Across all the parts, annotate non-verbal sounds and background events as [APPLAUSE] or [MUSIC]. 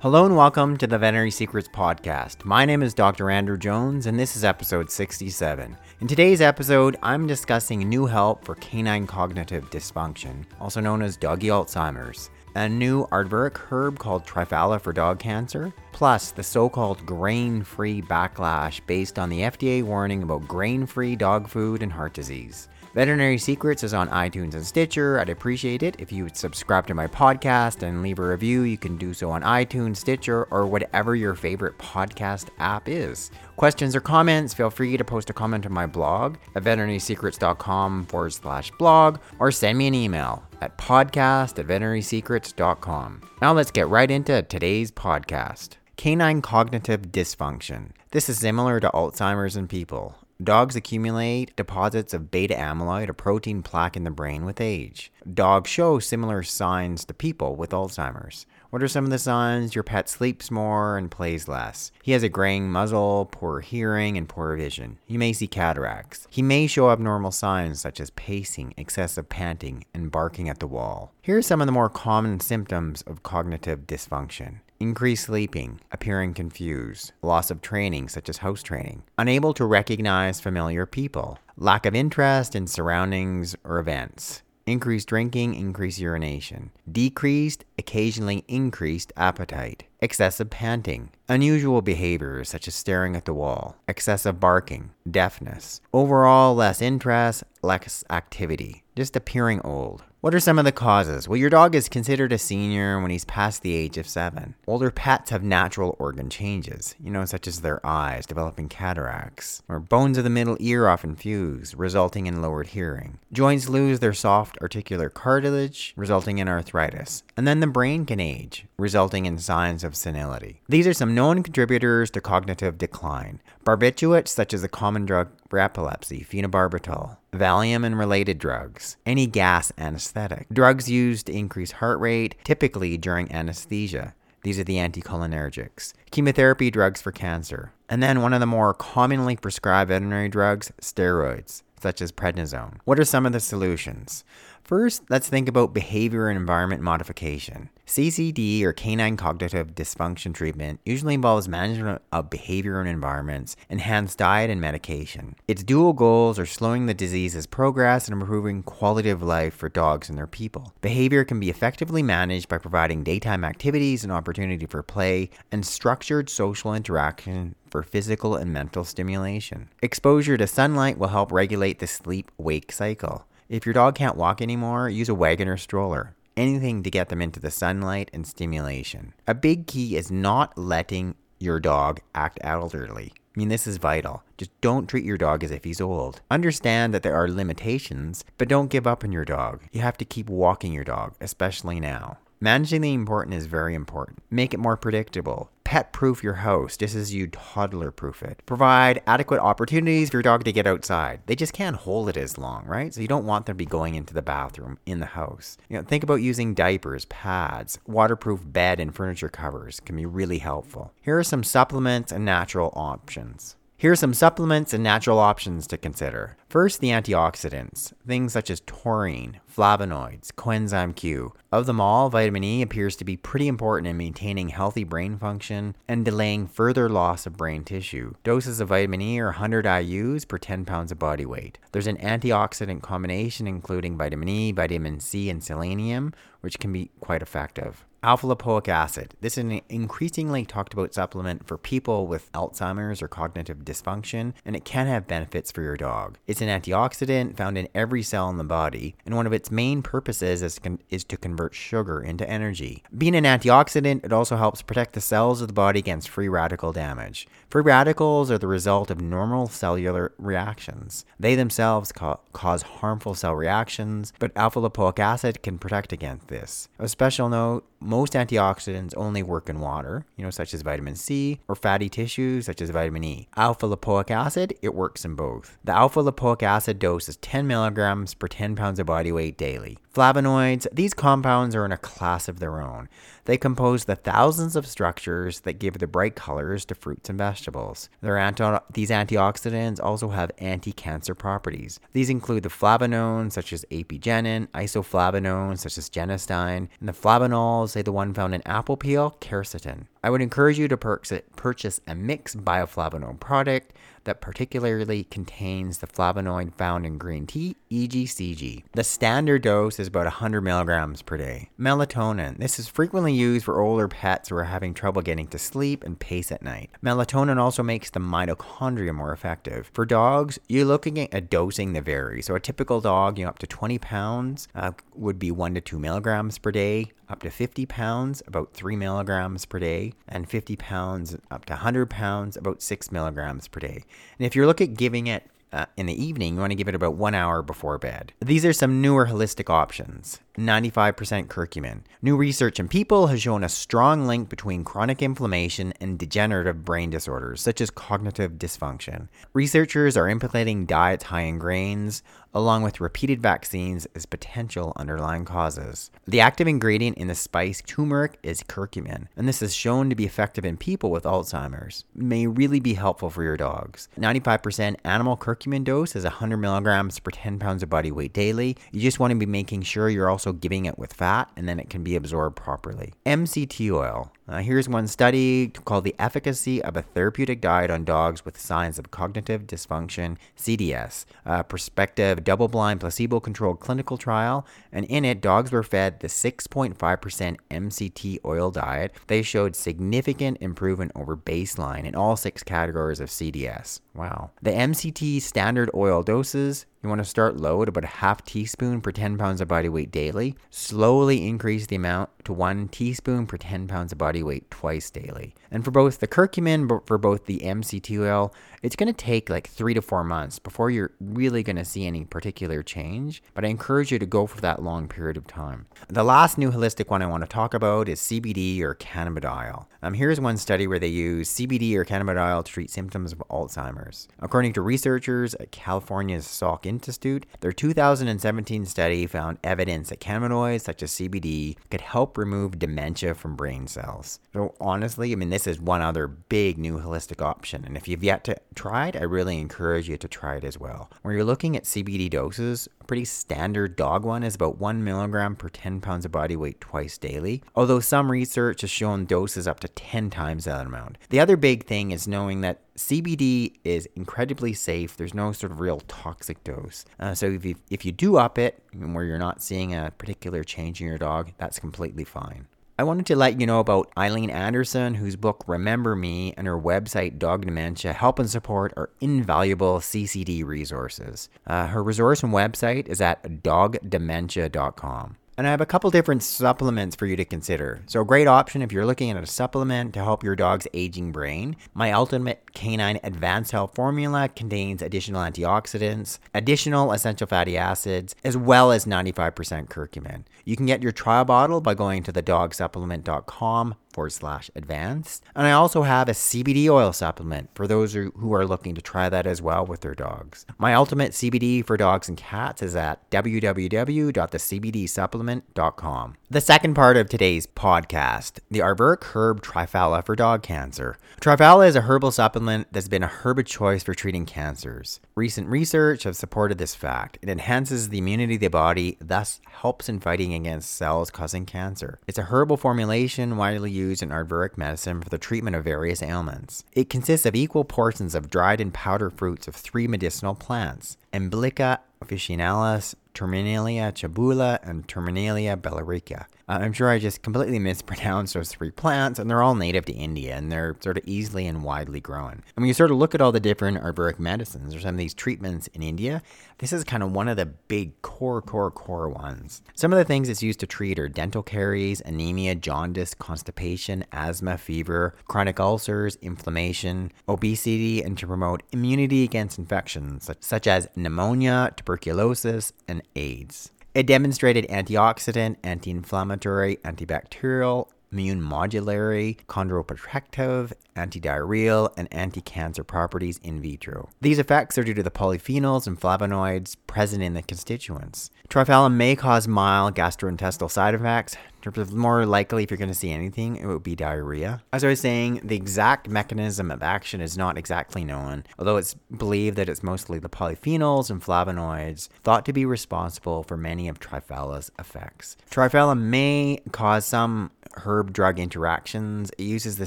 Hello and welcome to the Veterinary Secrets Podcast. My name is Dr. Andrew Jones, and this is episode 67. In today's episode, I'm discussing new help for canine cognitive dysfunction, also known as doggy Alzheimer's, a new Ayurvedic herb called Triphala for dog cancer, plus the so called grain free backlash based on the FDA warning about grain free dog food and heart disease. Veterinary Secrets is on iTunes and Stitcher. I'd appreciate it if you would subscribe to my podcast and leave a review. You can do so on iTunes, Stitcher, or whatever your favorite podcast app is. Questions or comments, feel free to post a comment on my blog at veterinarysecrets.com forward slash blog or send me an email at podcast at veterinarysecrets.com. Now let's get right into today's podcast. Canine cognitive dysfunction. This is similar to Alzheimer's in people. Dogs accumulate deposits of beta amyloid, a protein plaque in the brain, with age. Dogs show similar signs to people with Alzheimer's. What are some of the signs? Your pet sleeps more and plays less. He has a graying muzzle, poor hearing, and poor vision. You may see cataracts. He may show abnormal signs such as pacing, excessive panting, and barking at the wall. Here are some of the more common symptoms of cognitive dysfunction increased sleeping, appearing confused, loss of training such as house training, unable to recognize familiar people, lack of interest in surroundings or events, increased drinking, increased urination, decreased, occasionally increased appetite, excessive panting, unusual behaviors such as staring at the wall, excessive barking, deafness, overall less interest, less activity, just appearing old. What are some of the causes? Well, your dog is considered a senior when he's past the age of seven. Older pets have natural organ changes, you know, such as their eyes developing cataracts, or bones of the middle ear often fuse, resulting in lowered hearing. Joints lose their soft articular cartilage, resulting in arthritis. And then the brain can age, resulting in signs of senility. These are some known contributors to cognitive decline. Barbiturates, such as the common drug for epilepsy, phenobarbital, Valium and related drugs, any gas anesthetic, drugs used to increase heart rate, typically during anesthesia. These are the anticholinergics. Chemotherapy drugs for cancer. And then one of the more commonly prescribed veterinary drugs, steroids, such as prednisone. What are some of the solutions? First, let's think about behavior and environment modification. CCD or canine cognitive dysfunction treatment usually involves management of behavior and environments, enhanced diet, and medication. Its dual goals are slowing the disease's progress and improving quality of life for dogs and their people. Behavior can be effectively managed by providing daytime activities and opportunity for play and structured social interaction for physical and mental stimulation. Exposure to sunlight will help regulate the sleep wake cycle. If your dog can't walk anymore, use a wagon or stroller. Anything to get them into the sunlight and stimulation. A big key is not letting your dog act elderly. I mean, this is vital. Just don't treat your dog as if he's old. Understand that there are limitations, but don't give up on your dog. You have to keep walking your dog, especially now. Managing the important is very important. Make it more predictable. Pet proof your house just as you toddler proof it. Provide adequate opportunities for your dog to get outside. They just can't hold it as long, right? So you don't want them to be going into the bathroom in the house. You know, think about using diapers, pads, waterproof bed and furniture covers can be really helpful. Here are some supplements and natural options. Here are some supplements and natural options to consider. First, the antioxidants, things such as taurine, flavonoids, coenzyme Q. Of them all, vitamin E appears to be pretty important in maintaining healthy brain function and delaying further loss of brain tissue. Doses of vitamin E are 100 IUs per 10 pounds of body weight. There's an antioxidant combination including vitamin E, vitamin C, and selenium, which can be quite effective. Alpha lipoic acid. This is an increasingly talked about supplement for people with Alzheimer's or cognitive dysfunction, and it can have benefits for your dog. It's an antioxidant found in every cell in the body, and one of its main purposes is, con- is to convert sugar into energy. Being an antioxidant, it also helps protect the cells of the body against free radical damage. Free radicals are the result of normal cellular reactions. They themselves ca- cause harmful cell reactions, but alpha lipoic acid can protect against this. A special note most antioxidants only work in water, you know, such as vitamin C, or fatty tissues, such as vitamin E. Alpha lipoic acid, it works in both. The alpha lipoic acid dose is 10 milligrams per 10 pounds of body weight daily. Flavonoids, these compounds are in a class of their own. They compose the thousands of structures that give the bright colors to fruits and vegetables. Anti- these antioxidants also have anti cancer properties. These include the flavonones, such as apigenin, isoflavonones, such as genistein, and the flavanols, say the one found in apple peel, quercetin. I would encourage you to purchase a mixed bioflavonoid product that particularly contains the flavonoid found in green tea, EGCG. The standard dose is about 100 milligrams per day. Melatonin. This is frequently used for older pets who are having trouble getting to sleep and pace at night. Melatonin also makes the mitochondria more effective. For dogs, you're looking at a dosing that varies. So a typical dog, you know, up to 20 pounds uh, would be 1 to 2 milligrams per day up to 50 pounds, about 3 milligrams per day, and 50 pounds up to 100 pounds, about 6 milligrams per day. And if you're looking at giving it uh, in the evening, you want to give it about one hour before bed. These are some newer holistic options. 95% curcumin. New research in people has shown a strong link between chronic inflammation and degenerative brain disorders, such as cognitive dysfunction. Researchers are implementing diets high in grains, along with repeated vaccines, as potential underlying causes. The active ingredient in the spice turmeric is curcumin, and this is shown to be effective in people with Alzheimer's. It may really be helpful for your dogs. 95% animal curcumin dose is 100 milligrams per 10 pounds of body weight daily. You just want to be making sure you're also also giving it with fat, and then it can be absorbed properly. MCT oil. Uh, here's one study called The Efficacy of a Therapeutic Diet on Dogs with Signs of Cognitive Dysfunction, CDS, a prospective double blind placebo controlled clinical trial. And in it, dogs were fed the 6.5% MCT oil diet. They showed significant improvement over baseline in all six categories of CDS. Wow. The MCT standard oil doses you want to start low at about a half teaspoon per 10 pounds of body weight daily. Slowly increase the amount to one teaspoon per 10 pounds of body weight twice daily. And for both the curcumin, but for both the MCT oil, it's going to take like three to four months before you're really going to see any particular change. But I encourage you to go for that long period of time. The last new holistic one I want to talk about is CBD or cannabidiol. Um, here's one study where they use CBD or cannabidiol to treat symptoms of Alzheimer's. According to researchers at California's Salk Institute, their 2017 study found evidence that cannabinoids such as CBD could help remove dementia from brain cells. So honestly, I mean, this is one other big new holistic option. And if you've yet to try it, I really encourage you to try it as well. When you're looking at CBD doses, a pretty standard dog one is about one milligram per 10 pounds of body weight twice daily. Although some research has shown doses up to 10 times that amount. The other big thing is knowing that CBD is incredibly safe. There's no sort of real toxic dose. Uh, so if you, if you do up it, where you're not seeing a particular change in your dog, that's completely fine. I wanted to let you know about Eileen Anderson, whose book Remember Me and her website Dog Dementia help and support are invaluable CCD resources. Uh, her resource and website is at dogdementia.com. And I have a couple different supplements for you to consider. So, a great option if you're looking at a supplement to help your dog's aging brain. My Ultimate Canine Advanced Health Formula contains additional antioxidants, additional essential fatty acids, as well as 95% curcumin. You can get your trial bottle by going to thedogsupplement.com forward slash advanced. And I also have a CBD oil supplement for those who are looking to try that as well with their dogs. My ultimate CBD for dogs and cats is at www.thecbdsupplement.com. The second part of today's podcast, the Ayurvedic Herb Triphala for dog cancer. Triphala is a herbal supplement that's been a herb of choice for treating cancers. Recent research has supported this fact. It enhances the immunity of the body, thus helps in fighting against cells causing cancer. It's a herbal formulation widely used used in Ayurvedic medicine for the treatment of various ailments. It consists of equal portions of dried and powdered fruits of three medicinal plants Emblica officinalis, Terminalia chabula, and Terminalia bellerica. Uh, I'm sure I just completely [LAUGHS] mispronounced those three plants, and they're all native to India, and they're sort of easily and widely grown. And when you sort of look at all the different Ayurvedic medicines or some of these treatments in India, this is kind of one of the big core, core, core ones. Some of the things it's used to treat are dental caries, anemia, jaundice, constipation, asthma, fever, chronic ulcers, inflammation, obesity, and to promote immunity against infections such as pneumonia, tuberculosis, and AIDS. It demonstrated antioxidant, anti inflammatory, antibacterial, immune modulatory, chondroprotective, antidiarrheal, and anti-cancer properties in vitro. These effects are due to the polyphenols and flavonoids present in the constituents. Triphala may cause mild gastrointestinal side effects. More likely, if you're going to see anything, it would be diarrhea. As I was saying, the exact mechanism of action is not exactly known, although it's believed that it's mostly the polyphenols and flavonoids thought to be responsible for many of Triphala's effects. Triphala may cause some herb drug interactions. It uses the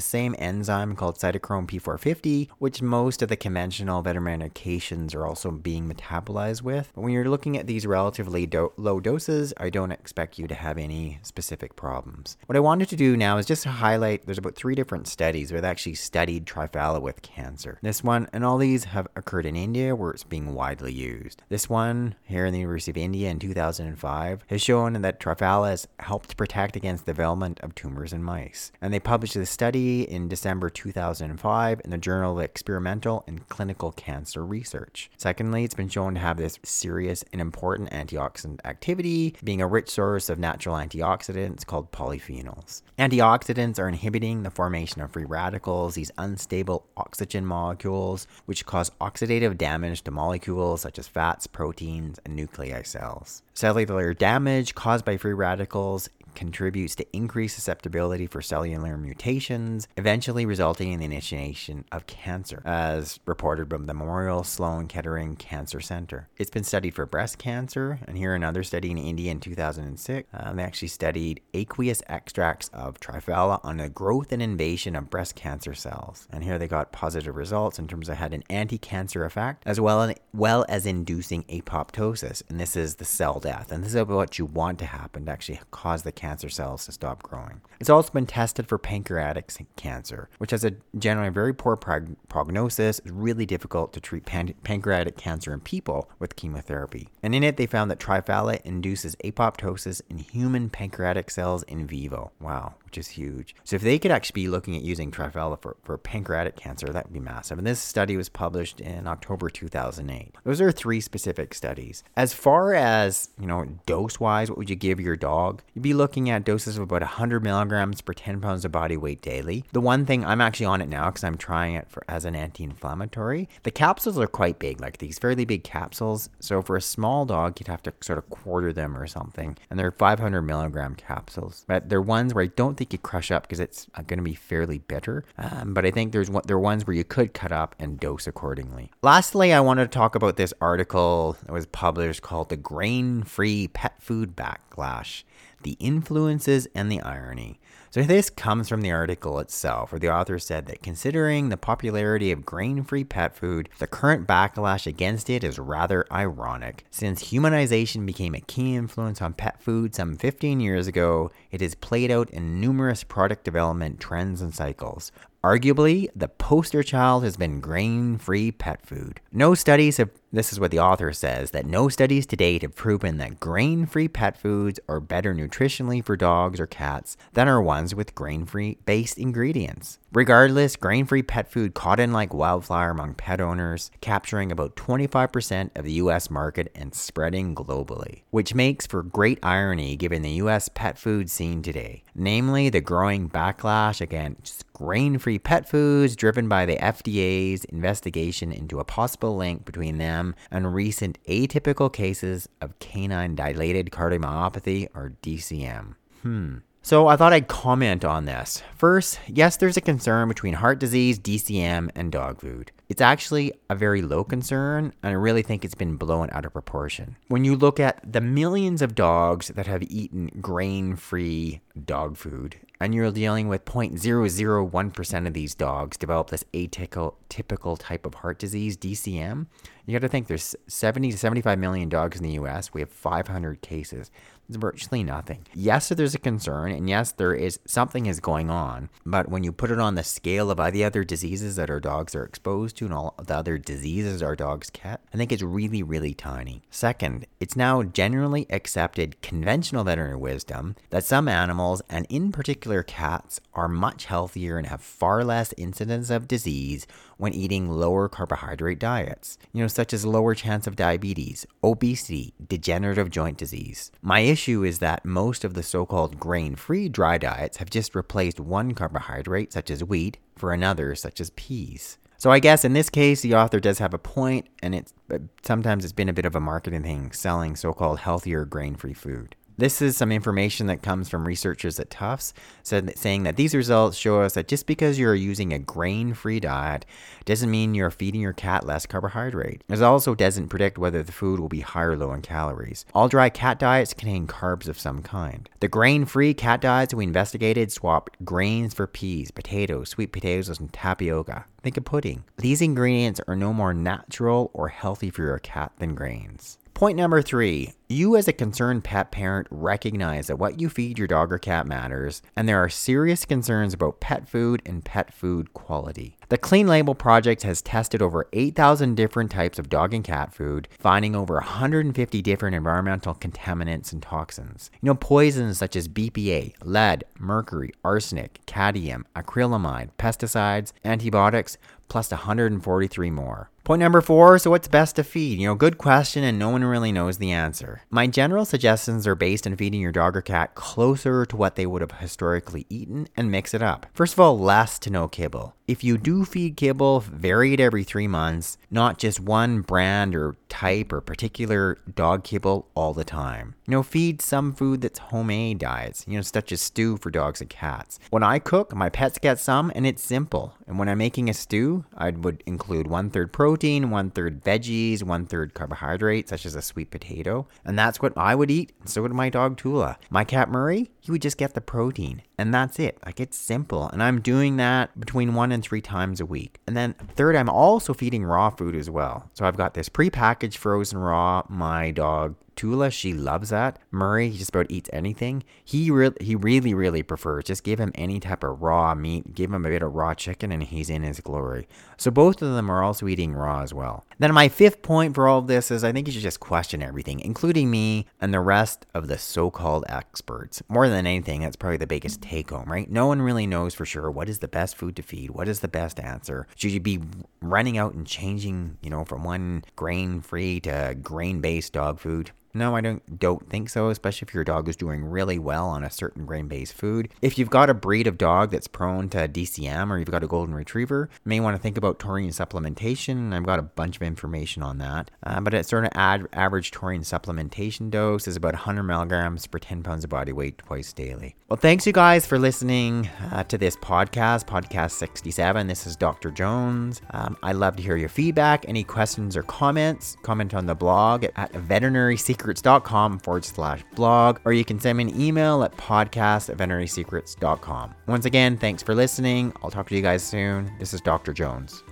same enzyme called cytochrome P450, which most of the conventional veterinary medications are also being metabolized with. But when you're looking at these relatively do- low doses, I don't expect you to have any specific problems. What I wanted to do now is just to highlight there's about three different studies where they actually studied Triphala with cancer. This one and all these have occurred in India where it's being widely used. This one here in the University of India in 2005 has shown that Triphala has helped protect against the development of tumors in mice. And they published this study in December 2005 in the Journal of Experimental and Clinical Cancer Research. Secondly, it's been shown to have this serious and important antioxidant activity, being a rich source of natural antioxidants called polyphenols. Antioxidants are inhibiting the formation of free radicals, these unstable oxygen molecules, which cause oxidative damage to molecules such as fats, proteins, and nuclei cells. Cellular damage caused by free radicals contributes to increased susceptibility for cellular mutations, eventually resulting in the initiation of cancer, as reported from the Memorial Sloan Kettering Cancer Center. It's been studied for breast cancer, and here another study in India in 2006. Um, they actually studied aqueous extracts of Triphala on the growth and invasion of breast cancer cells, and here they got positive results in terms of had an anti-cancer effect as well as, well as inducing apoptosis, and this is the cell death, and this is what you want to happen to actually cause the cancer cells to stop growing. It's also been tested for pancreatic cancer, which has a generally very poor prog- prognosis. It's really difficult to treat pan- pancreatic cancer in people with chemotherapy. And in it, they found that Triphala induces apoptosis in human pancreatic cells in vivo. Wow, which is huge. So if they could actually be looking at using Triphala for, for pancreatic cancer, that would be massive. And this study was published in October 2008. Those are three specific studies. As far as, you know, dose-wise, what would you give your dog? You'd be looking looking at doses of about 100 milligrams per 10 pounds of body weight daily. The one thing I'm actually on it now because I'm trying it for as an anti-inflammatory. The capsules are quite big, like these fairly big capsules. So for a small dog, you'd have to sort of quarter them or something. And they're 500 milligram capsules, but they're ones where I don't think you crush up because it's uh, going to be fairly bitter. Um, but I think there's there are ones where you could cut up and dose accordingly. Lastly, I wanted to talk about this article that was published called "The Grain-Free Pet Food Backlash." The influences and the irony. So, this comes from the article itself, where the author said that considering the popularity of grain free pet food, the current backlash against it is rather ironic. Since humanization became a key influence on pet food some 15 years ago, it has played out in numerous product development trends and cycles. Arguably, the poster child has been grain free pet food. No studies have, this is what the author says, that no studies to date have proven that grain free pet foods are better nutritionally for dogs or cats than are ones with grain free based ingredients. Regardless, grain free pet food caught in like wildfire among pet owners, capturing about 25% of the US market and spreading globally, which makes for great irony given the US pet food scene today, namely the growing backlash against grain free pet foods driven by the FDA's investigation into a possible link between them and recent atypical cases of canine dilated cardiomyopathy or DCM. Hmm. So I thought I'd comment on this. First, yes, there's a concern between heart disease, DCM, and dog food. It's actually a very low concern, and I really think it's been blown out of proportion. When you look at the millions of dogs that have eaten grain free dog food, and you're dealing with 0.001% of these dogs develop this atypical typical type of heart disease, DCM, you got to think there's 70 to 75 million dogs in the US. We have 500 cases. It's virtually nothing. Yes, there's a concern, and yes, there is something is going on. But when you put it on the scale of all the other diseases that our dogs are exposed to and all the other diseases our dogs get, I think it's really, really tiny. Second, it's now generally accepted conventional veterinary wisdom that some animals, and in particular cats, are much healthier and have far less incidence of disease when eating lower carbohydrate diets, you know, such as lower chance of diabetes, obesity, degenerative joint disease. My issue is that most of the so called grain free dry diets have just replaced one carbohydrate, such as wheat, for another, such as peas. So I guess in this case, the author does have a point, and it's sometimes it's been a bit of a marketing thing, selling so-called healthier grain-free food. This is some information that comes from researchers at Tufts said, saying that these results show us that just because you're using a grain free diet doesn't mean you're feeding your cat less carbohydrate. It also doesn't predict whether the food will be high or low in calories. All dry cat diets contain carbs of some kind. The grain free cat diets we investigated swapped grains for peas, potatoes, sweet potatoes, and tapioca. Think of pudding. These ingredients are no more natural or healthy for your cat than grains. Point number three you, as a concerned pet parent, recognize that what you feed your dog or cat matters, and there are serious concerns about pet food and pet food quality. The Clean Label Project has tested over 8,000 different types of dog and cat food, finding over 150 different environmental contaminants and toxins. You know, poisons such as BPA, lead, mercury, arsenic, cadmium, acrylamide, pesticides, antibiotics, plus 143 more. Point number four so, what's best to feed? You know, good question, and no one really knows the answer. My general suggestions are based on feeding your dog or cat closer to what they would have historically eaten and mix it up. First of all, less to no kibble. If you do feed kibble, vary it every three months, not just one brand or type or particular dog kibble all the time. You know, feed some food that's homemade diets, you know, such as stew for dogs and cats. When I cook, my pets get some and it's simple. And when I'm making a stew, I would include one third protein, one third veggies, one third carbohydrate, such as a sweet potato. And that's what I would eat, and so would my dog Tula. My cat Murray, he would just get the protein. And that's it. Like it's simple. And I'm doing that between one and three times a week. And then third, I'm also feeding raw food as well. So I've got this pre-packaged frozen raw my dog Tula, she loves that. Murray, he just about eats anything. He really, he really, really prefers just give him any type of raw meat, give him a bit of raw chicken, and he's in his glory. So both of them are also eating raw as well. Then my fifth point for all of this is I think you should just question everything, including me and the rest of the so-called experts. More than anything, that's probably the biggest take-home, right? No one really knows for sure what is the best food to feed, what is the best answer. Should you be running out and changing, you know, from one grain-free to grain-based dog food? No, I don't don't think so, especially if your dog is doing really well on a certain grain-based food. If you've got a breed of dog that's prone to DCM or you've got a golden retriever, you may want to think about taurine supplementation. I've got a bunch of information on that. Uh, but a sort of ad- average taurine supplementation dose is about 100 milligrams per 10 pounds of body weight twice daily. Well, thanks you guys for listening uh, to this podcast, podcast 67. This is Dr. Jones. Um, I love to hear your feedback. Any questions or comments, comment on the blog at, veterinary veterinarysecrets.com forward slash blog, or you can send me an email at podcast at veterinarysecrets.com. Once again, thanks for listening. I'll talk to you guys soon. This is Dr. Jones.